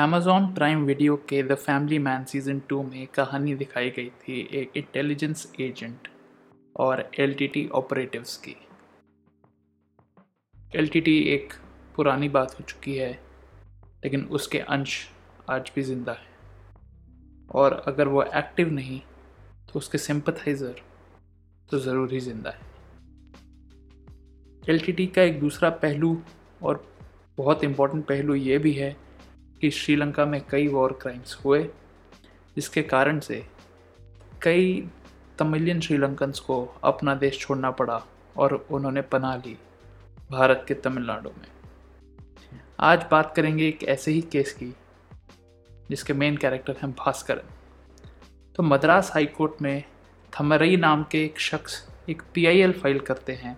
Amazon Prime Video के the family man season two में कहानी दिखाई गई थी एक इंटेलिजेंस एजेंट और एल ऑपरेटिव्स की। एल टी टी एक पुरानी बात हो चुकी है, लेकिन उसके अंश आज भी ज़िंदा है। और अगर वो एक्टिव नहीं तो उसके सिंपथाइज़र तो ज़रूर ही ज़िंदा है। एल टी टी का एक दूसरा पहलू और बहुत इम्पोर्टेंट पहलू ये भी है कि श्रीलंका में कई वॉर क्राइम्स हुए, जिसके कारण से कई तमिलियन श्रीलंकन्स को अपना देश छोड़ना पड़ा और उन्होंने पनाह ली भारत के तमिलनाडु में। आज बात करेंगे एक ऐसे ही केस की, जिसके मेन कैरेक्टर हैं भास्करन। तो मद्रास हाई कोर्ट में थमरई नाम के एक शख्स एक पीआईएल फ़ाइल करते हैं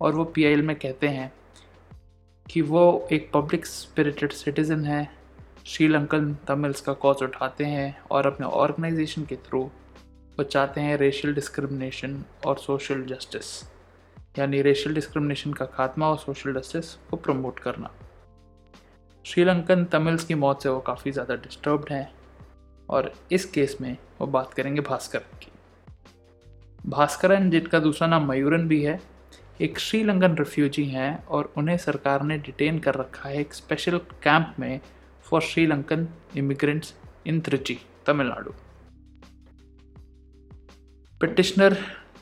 और वो पीआईएल में कहते हैं कि वो एक पब्लिक स्पिरिटेड सिटीज़न है श्रीलंकन तमिल्स का कॉज उठाते हैं और अपने ऑर्गेनाइजेशन के थ्रू वो चाहते हैं रेशियल डिस्क्रिमिनेशन और सोशल जस्टिस यानी रेशियल डिस्क्रिमिनेशन का खात्मा और सोशल जस्टिस को प्रमोट करना। श्रीलंकन तमिल्स की मौत से वो काफ़ी ज़्यादा डिस्टर्ब्ड हैं और इस केस में वो बात करेंगे भास्करन की। भास्करन, जिनका दूसरा नाम मयूरन भी है, एक श्रीलंकन रिफ्यूजी हैं और उन्हें सरकार ने डिटेन कर रखा है एक स्पेशल कैंप में for Sri Lankan immigrants in Trichy Tamil Nadu petitioner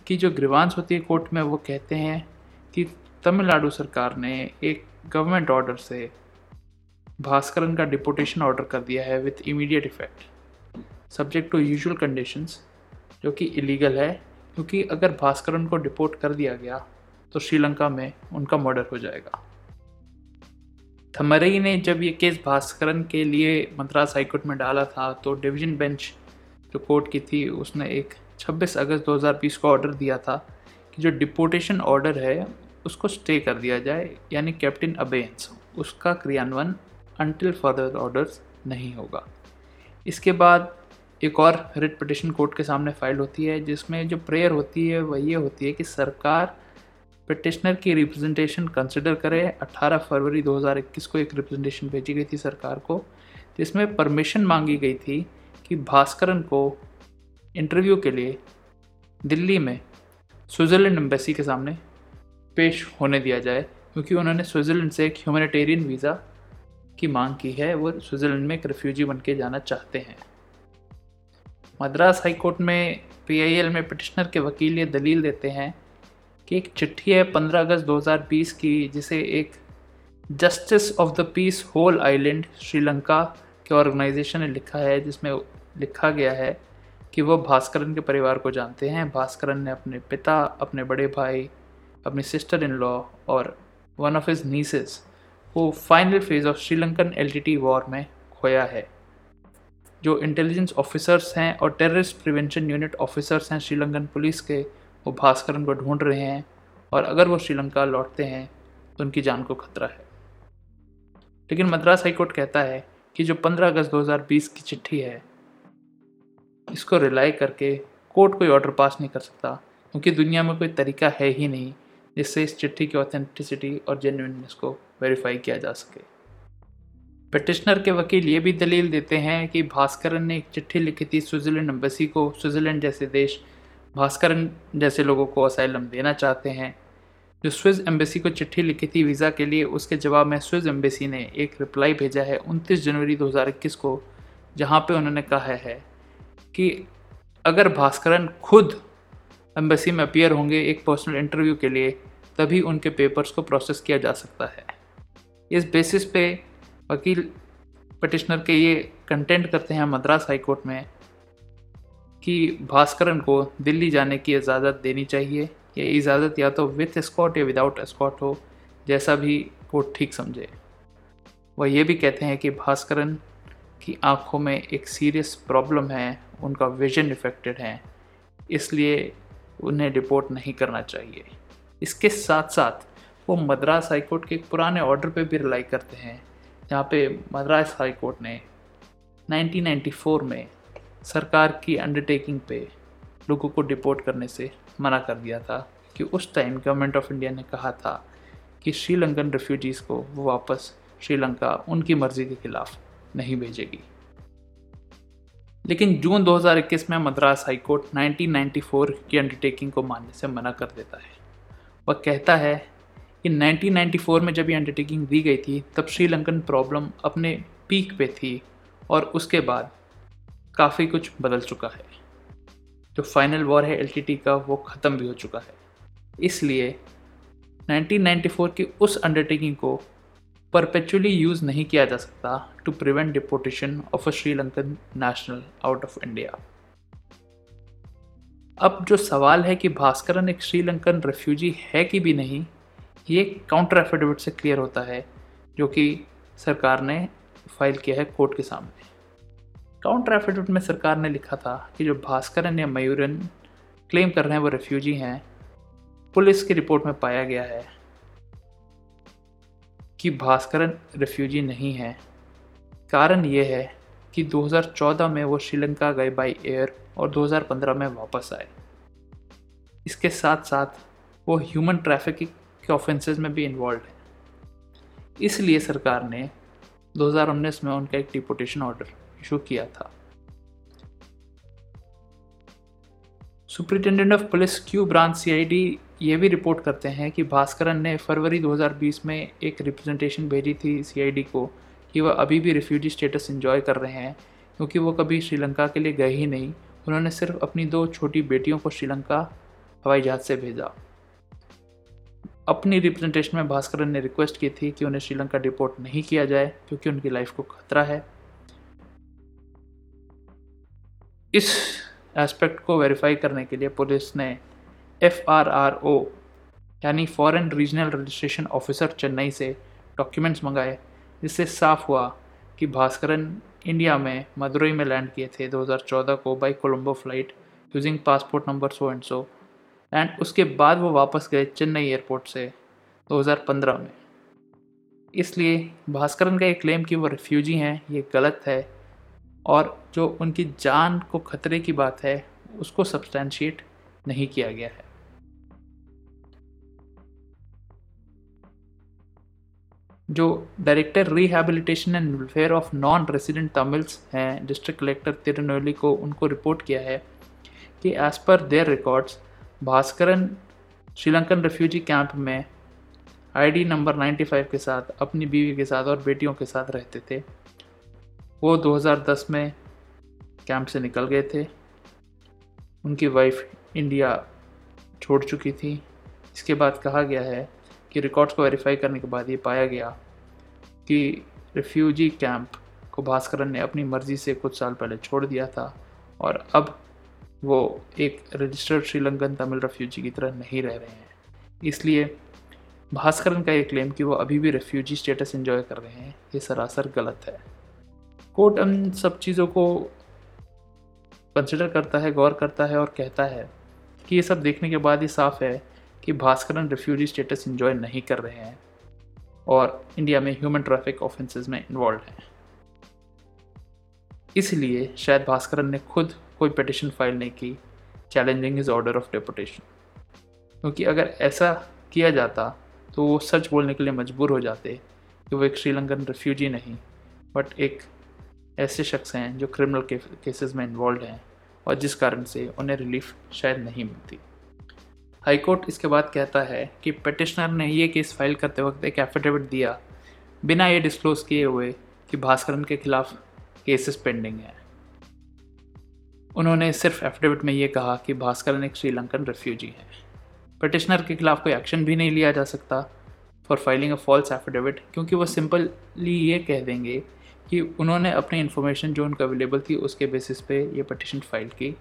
की जो ग्रीवांस होती है कोर्ट में, वो कहते हैं कि तमिलनाडु सरकार ने एक गवर्नमेंट ऑर्डर से भास्करन का डिपोटेशन ऑर्डर कर दिया है with immediate effect subject to usual conditions जो कि इलीगल है, क्योंकि अगर भास्करन को डिपोर्ट कर दिया गया तो श्रीलंका में उनका मर्डर हो जाएगा। थमरई ने जब ये केस भास्करन के लिए मद्रास हाईकोर्ट में डाला था तो डिवीज़न बेंच जो कोर्ट की थी, उसने एक 26 अगस्त 2020 को ऑर्डर दिया था कि जो डिपोटेशन ऑर्डर है, उसको स्टे कर दिया जाए, यानी कैप्टन अबेंस उसका क्रियान्वयन अनटिल फर्दर ऑर्डर्स नहीं होगा। इसके बाद एक और रिट पटिशन कोर्ट के सामने फ़ाइल होती है, जिसमें जो प्रेयर होती है, वह ये होती है कि सरकार पिटिशनर की रिप्रेजेंटेशन कंसिडर करें। 18 फरवरी 2021 को एक रिप्रेजेंटेशन भेजी गई थी सरकार को, जिसमें परमिशन मांगी गई थी कि भास्करन को इंटरव्यू के लिए दिल्ली में स्विट्ज़रलैंड एम्बेसी के सामने पेश होने दिया जाए, क्योंकि उन्होंने स्विट्ज़रलैंड से एक ह्यूमैनिटेरियन वीज़ा की मांग की है। वो स्विट्ज़रलैंड में एक रेफ्यूजी बन के जाना चाहते हैं। मद्रास हाई कोर्ट में पीआईएल में पिटिशनर के वकील ये दलील देते हैं कि एक चिट्ठी है 15 अगस्त 2020 की, जिसे एक justice of the peace whole island Sri Lanka के ऑर्गेनाइजेशन ने लिखा है, जिसमें लिखा गया है कि वो भास्करन के परिवार को जानते हैं। भास्करन ने अपने पिता, अपने बड़े भाई, अपनी सिस्टर इन लॉ और वन ऑफ़ हिज नीसेस को final phase of Sri Lankan Eelam war में खोया है। जो इंटेलिजेंस ऑफिसर्स हैं और टेररिस्ट प्रिवेंशन यूनिट ऑफिसर्स हैं श्रीलंकन पुलिस के वो भास्करन को ढूंढ रहे हैं और अगर वो श्रीलंका लौटते हैं तो उनकी जान को खतरा है। लेकिन मद्रास हाईकोर्ट कहता है कि जो 15 अगस्त 2020 की चिट्ठी है, इसको रिलाई करके कोर्ट कोई ऑर्डर पास नहीं कर सकता, क्योंकि दुनिया में कोई तरीका है ही नहीं जिससे इस चिट्ठी की ऑथेंटिसिटी और जेन्यूननेस को वेरीफाई किया जा सके। पिटिशनर के वकील ये भी दलील देते हैं कि भास्करन ने एक चिट्ठी लिखी थी स्विट्ज़रलैंड एम्बेसी को, स्विट्ज़रलैंड जैसे देश भास्करन जैसे लोगों को असाइलम देना चाहते हैं। जो स्विस एम्बेसी को चिट्ठी लिखी थी वीज़ा के लिए, उसके जवाब में स्विस एम्बेसी ने एक रिप्लाई भेजा है 29 जनवरी 2021 को, जहाँ पे उन्होंने कहा है कि अगर भास्करन खुद एम्बेसी में अपियर होंगे एक पर्सनल इंटरव्यू के लिए, तभी उनके पेपर्स को प्रोसेस किया जा सकता है। इस बेसिस पे वकील पटिशनर के ये कंटेंट करते हैं मद्रास हाईकोर्ट में कि भास्करन को दिल्ली जाने की इजाज़त देनी चाहिए। ये इजाज़त या तो विथ स्कॉट या विदाउट स्कॉट हो, जैसा भी वो ठीक समझे। वह ये भी कहते हैं कि भास्करन की आँखों में एक सीरियस प्रॉब्लम है, उनका विजन इफेक्टेड है, इसलिए उन्हें रिपोर्ट नहीं करना चाहिए। इसके साथ साथ वो मद्रास हाईकोर्ट के एक पुराने ऑर्डर पे भी रिलाई करते हैं, जहाँ पे मद्रास हाईकोर्ट ने 1994 में सरकार की अंडरटेकिंग पे लोगों को डिपोर्ट करने से मना कर दिया था कि उस टाइम गवर्नमेंट ऑफ़ इंडिया ने कहा था कि श्रीलंकन रेफ्यूजीज़ को वो वापस श्रीलंका उनकी मर्ज़ी के खिलाफ नहीं भेजेगी। लेकिन जून 2021 में मद्रास हाईकोर्ट 1994 की अंडरटेकिंग को मानने से मना कर देता है। वह कहता है कि 1994 में जब ये अंडरटेकिंग दी गई थी, तब श्रीलंकन प्रॉब्लम अपने पीक पे थी और उसके बाद काफ़ी कुछ बदल चुका है। जो फाइनल वॉर है एलटीटी का, वो ख़त्म भी हो चुका है। इसलिए 1994 की उस अंडरटेकिंग को परपेचुअली यूज़ नहीं किया जा सकता to prevent deportation of a Sri Lankan national out of India अब जो सवाल है कि भास्करन एक श्रीलंकन रेफ्यूजी है कि भी नहीं, ये काउंटर एफिडेविट से क्लियर होता है, जो कि सरकार ने फ़ाइल किया है कोर्ट के सामने। काउंटर एफिडेविट में सरकार ने लिखा था कि जो भास्करन या मयूरन क्लेम कर रहे हैं वो रेफ्यूजी हैं, पुलिस की रिपोर्ट में पाया गया है कि भास्करन रेफ्यूजी नहीं है। कारण ये है कि 2014 में वो श्रीलंका गए बाई एयर और 2015 में वापस आए। इसके साथ साथ वो ह्यूमन ट्रैफिकिंग के ऑफेंसेस में भी इन्वॉल्व है। इसलिए सरकार ने 2019 में उनका एक डिपोटेशन ऑर्डर इशू किया था। Superintendent of police Q branch CID ये भी रिपोर्ट करते हैं कि भास्करन ने फरवरी 2020 में एक रिप्रेजेंटेशन भेजी थी सीआईडी को कि वह अभी भी रिफ्यूजी स्टेटस इन्जॉय कर रहे हैं, क्योंकि वो कभी श्रीलंका के लिए गए ही नहीं। उन्होंने सिर्फ़ अपनी दो छोटी बेटियों को श्रीलंका हवाई जहाज़ से भेजा। अपनी रिप्रेजेंटेशन में भास्करन ने रिक्वेस्ट की थी कि उन्हें श्रीलंका डिपोर्ट नहीं किया जाए, क्योंकि उनकी लाइफ को खतरा है। इस एस्पेक्ट को वेरीफाई करने के लिए पुलिस ने एफ़ आर आर ओ, यानी foreign regional registration officer Chennai से डॉक्यूमेंट्स मंगाए, जिससे साफ़ हुआ कि भास्करन इंडिया में मदुरई में लैंड किए थे 2014 को by Colombo flight using passport number so and so, and उसके बाद वो वापस गए चेन्नई एयरपोर्ट से 2015 में। इसलिए भास्करन का ये क्लेम कि वो रिफ्यूजी हैं, ये गलत है और जो उनकी जान को खतरे की बात है, उसको सब्सटैंशिएट नहीं किया गया है। जो director rehabilitation and welfare of non resident Tamils हैं डिस्ट्रिक्ट कलेक्टर तिरुनेली को उनको रिपोर्ट किया है कि as per their records Bhaskaran Sri Lankan refugee camp में आईडी नंबर 95 के साथ, अपनी बीवी के साथ और बेटियों के साथ रहते थे। वो 2010 में कैंप से निकल गए थे। उनकी वाइफ इंडिया छोड़ चुकी थी। इसके बाद कहा गया है कि रिकॉर्ड्स को वेरीफाई करने के बाद ये पाया गया कि रिफ्यूजी कैंप को भास्करन ने अपनी मर्ज़ी से कुछ साल पहले छोड़ दिया था और अब वो एक रजिस्टर्ड श्रीलंकन तमिल रेफ्यूजी की तरह नहीं रह रहे हैं। इसलिए भास्करन का ये क्लेम कि वो अभी भी रेफ्यूजी स्टेटस एंजॉय कर रहे हैं, ये सरासर गलत है। कोर्ट उन सब चीज़ों को कंसिडर करता है, गौर करता है और कहता है कि ये सब देखने के बाद ही साफ़ है कि भास्करन रेफ्यूजी स्टेटस इन्जॉय नहीं कर रहे हैं और इंडिया में ह्यूमन ट्रैफ़िक ऑफेंसेस में इन्वॉल्व हैं। इसलिए शायद भास्करन ने खुद कोई पटिशन फ़ाइल नहीं की challenging his order of deputation क्योंकि अगर ऐसा किया जाता तो वो सच बोलने के लिए मजबूर हो जाते कि वो एक श्रीलंकन रेफ्यूजी नहीं बट एक ऐसे शख्स हैं जो क्रिमिनल के, केसेस में इन्वॉल्व हैं और जिस कारण से उन्हें रिलीफ शायद नहीं मिलती। हाईकोर्ट इसके बाद कहता है कि पटिशनर ने ये केस फ़ाइल करते वक्त एक एफिडेविट दिया बिना ये डिस्क्लोज किए हुए कि भास्करन के खिलाफ केसेस पेंडिंग हैं। उन्होंने सिर्फ़ एफिडेविट में ये कहा कि भास्करन एक श्रीलंकन रेफ्यूजी है। पटिशनर के खिलाफ कोई एक्शन भी नहीं लिया जा सकता for filing a false affidavit क्योंकि वो सिंपली ये कह देंगे कि उन्होंने अपनी इन्फॉर्मेशन जो उनको अवेलेबल थी, उसके बेसिस पे ये पटिशन फ़ाइल की।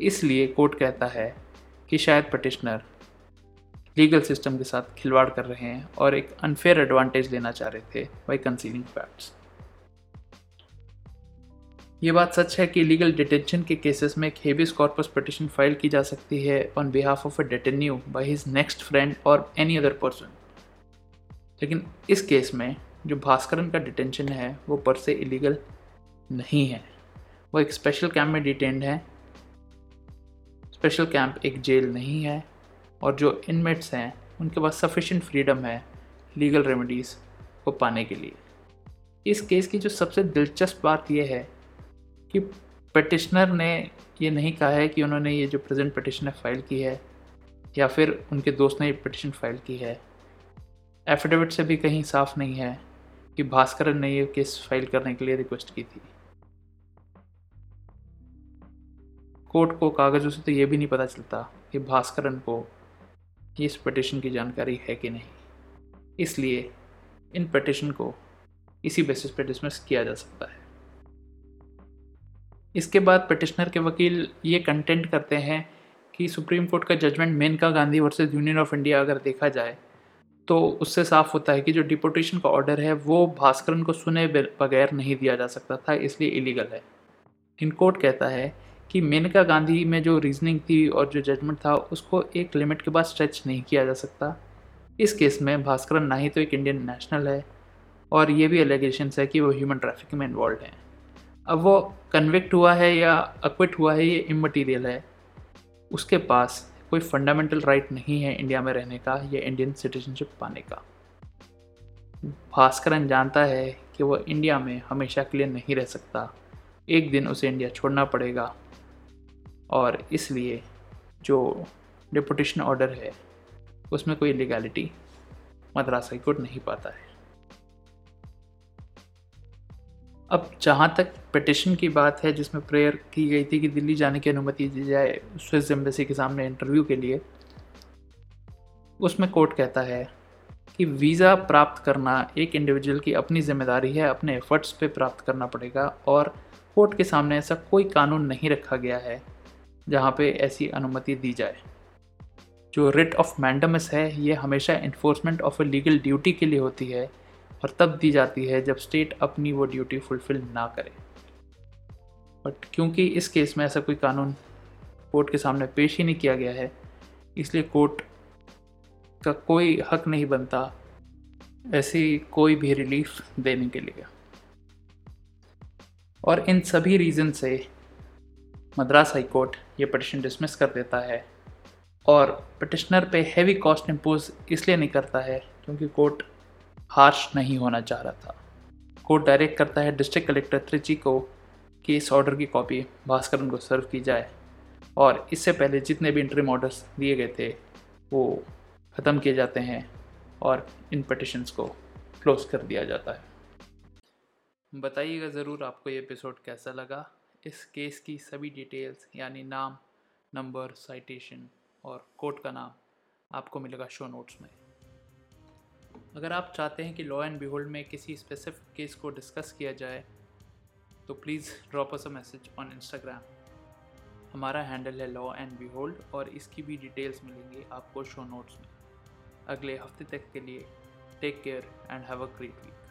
इसलिए कोर्ट कहता है कि शायद पटिशनर लीगल सिस्टम के साथ खिलवाड़ कर रहे हैं और एक अनफेयर एडवांटेज लेना चाह रहे थे बाई कंसीलिंग फैक्ट्स ये बात सच है कि लीगल डिटेंशन के केसेस में एक हेबियस कॉर्पस पटिशन फ़ाइल की जा सकती है on behalf of a detenu by his next friend और एनी अदर पर्सन लेकिन इस केस में जो भास्करन का डिटेंशन है, वो पर से इलीगल नहीं है। वो एक स्पेशल कैंप में डिटेंड है। स्पेशल कैंप एक जेल नहीं है और जो इनमेट्स हैं, उनके पास सफिशेंट फ्रीडम है लीगल रेमेडीज़ को पाने के लिए। इस केस की जो सबसे दिलचस्प बात यह है कि पटिशनर ने ये नहीं कहा है कि उन्होंने ये जो प्रेजेंट पटिशन फ़ाइल की है, या फिर उनके दोस्त ने ये पटिशन फ़ाइल की है। एफिडेविट से भी कहीं साफ़ नहीं है। कि भास्करन ने ये केस फ़ाइल करने के लिए रिक्वेस्ट की थी। कोर्ट को कागज़ों से तो ये भी नहीं पता चलता कि भास्करन को इस पटिशन की जानकारी है कि नहीं। इसलिए इन पटिशन को इसी बेसिस पर डिसमिस किया जा सकता है। इसके बाद पटिशनर के वकील ये कंटेंट करते हैं कि सुप्रीम कोर्ट का judgment Maneka Gandhi versus union of India अगर देखा जाए तो उससे साफ़ होता है कि जो डिपोटेशन का ऑर्डर है, वो भास्करन को सुने बगैर नहीं दिया जा सकता था, इसलिए इलीगल है। इन कोर्ट कहता है कि मेनका गांधी में जो रीजनिंग थी और जो जजमेंट था, उसको एक लिमिट के बाद स्ट्रेच नहीं किया जा सकता। इस केस में भास्करन ना ही तो एक इंडियन नेशनल है और ये भी एलिगेशन है कि वो ह्यूमन ट्रैफिकिंग में इन्वॉल्व हैं। अब वो कन्विक्ट हुआ है या अक्विट हुआ है, ये इमटीरियल है। उसके पास कोई फंडामेंटल राइट right नहीं है इंडिया में रहने का या इंडियन सिटीजनशिप पाने का। भास्करन जानता है कि वह इंडिया में हमेशा के लिए नहीं रह सकता। एक दिन उसे इंडिया छोड़ना पड़ेगा। और इसलिए जो डिपोटेशन ऑर्डर है, उसमें कोई लीगैलिटी मद्रास हाईकोर्ट नहीं पाता है। अब जहाँ तक पटिशन की बात है, जिसमें प्रेयर की गई थी कि दिल्ली जाने की अनुमति दी जाए स्विस एम्बेसी के सामने इंटरव्यू के लिए, उसमें कोर्ट कहता है कि वीज़ा प्राप्त करना एक इंडिविजुअल की अपनी ज़िम्मेदारी है, अपने एफर्ट्स पे प्राप्त करना पड़ेगा और कोर्ट के सामने ऐसा कोई कानून नहीं रखा गया है, जहाँ पे ऐसी अनुमति दी जाए। जो रिट ऑफ़ मैंडमस है, ये हमेशा enforcement of a legal duty के लिए होती है। और तब दी जाती है जब स्टेट अपनी वो ड्यूटी फुलफ़िल ना करे। बट क्योंकि इस केस में ऐसा कोई कानून कोर्ट के सामने पेश ही नहीं किया गया है, इसलिए कोर्ट का कोई हक नहीं बनता ऐसी कोई भी रिलीफ देने के लिए। और इन सभी रीज़न से मद्रास हाई कोर्ट ये पटिशन डिसमिस कर देता है और पटिशनर पे हैवी कॉस्ट इम्पोज इसलिए नहीं करता है क्योंकि कोर्ट हार्श नहीं होना चाह रहा था। कोर्ट डायरेक्ट करता है डिस्ट्रिक्ट कलेक्टर त्रिची को कि इस ऑर्डर की कॉपी भास्करन को सर्व की जाए। और इससे पहले जितने भी इंटरिम ऑर्डर्स दिए गए थे, वो ख़त्म किए जाते हैं और इन पटिशन्स को क्लोज कर दिया जाता है। बताइएगा ज़रूर आपको ये एपिसोड कैसा लगा। इस केस की सभी डिटेल्स यानी नाम नंबर साइटेशन और कोर्ट का नाम आपको मिलेगा शो नोट्स में। अगर आप चाहते हैं कि लॉ एंड बिहोल्ड में किसी स्पेसिफिक केस को डिस्कस किया जाए तो please drop us a message on Instagram हमारा हैंडल है लॉ एंड बिहोल्ड और इसकी भी डिटेल्स मिलेंगी आपको शो नोट्स में. अगले हफ़्ते तक के लिए take care and have a great week